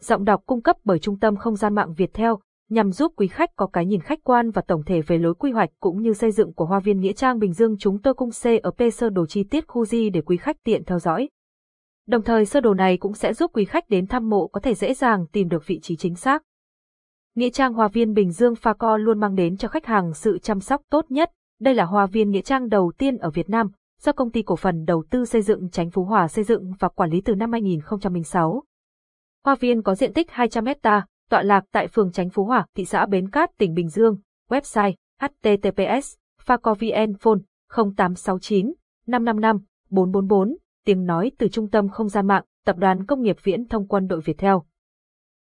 Giọng đọc cung cấp bởi trung tâm không gian mạng Việt Theo nhằm giúp quý khách có cái nhìn khách quan và tổng thể về lối quy hoạch cũng như xây dựng của Hoa viên Nghĩa Trang Bình Dương chúng tôi cung COP sơ đồ chi tiết khu di để quý khách tiện theo dõi. Đồng thời sơ đồ này cũng sẽ giúp quý khách đến thăm mộ có thể dễ dàng tìm được vị trí chính xác. Nghĩa trang Hoa viên Bình Dương Pha Co luôn mang đến cho khách hàng sự chăm sóc tốt nhất. Đây là hoa viên nghĩa trang đầu tiên ở Việt Nam, do công ty cổ phần đầu tư xây dựng Chánh Phú Hòa xây dựng và quản lý từ năm 2006. Hoa viên có diện tích 200 hecta, tọa lạc tại phường Chánh Phú Hòa, thị xã Bến Cát, tỉnh Bình Dương. Website https facovn phone 0869 555 444 tiếng nói từ trung tâm không gian mạng, tập đoàn công nghiệp viễn thông quân đội Việt Theo.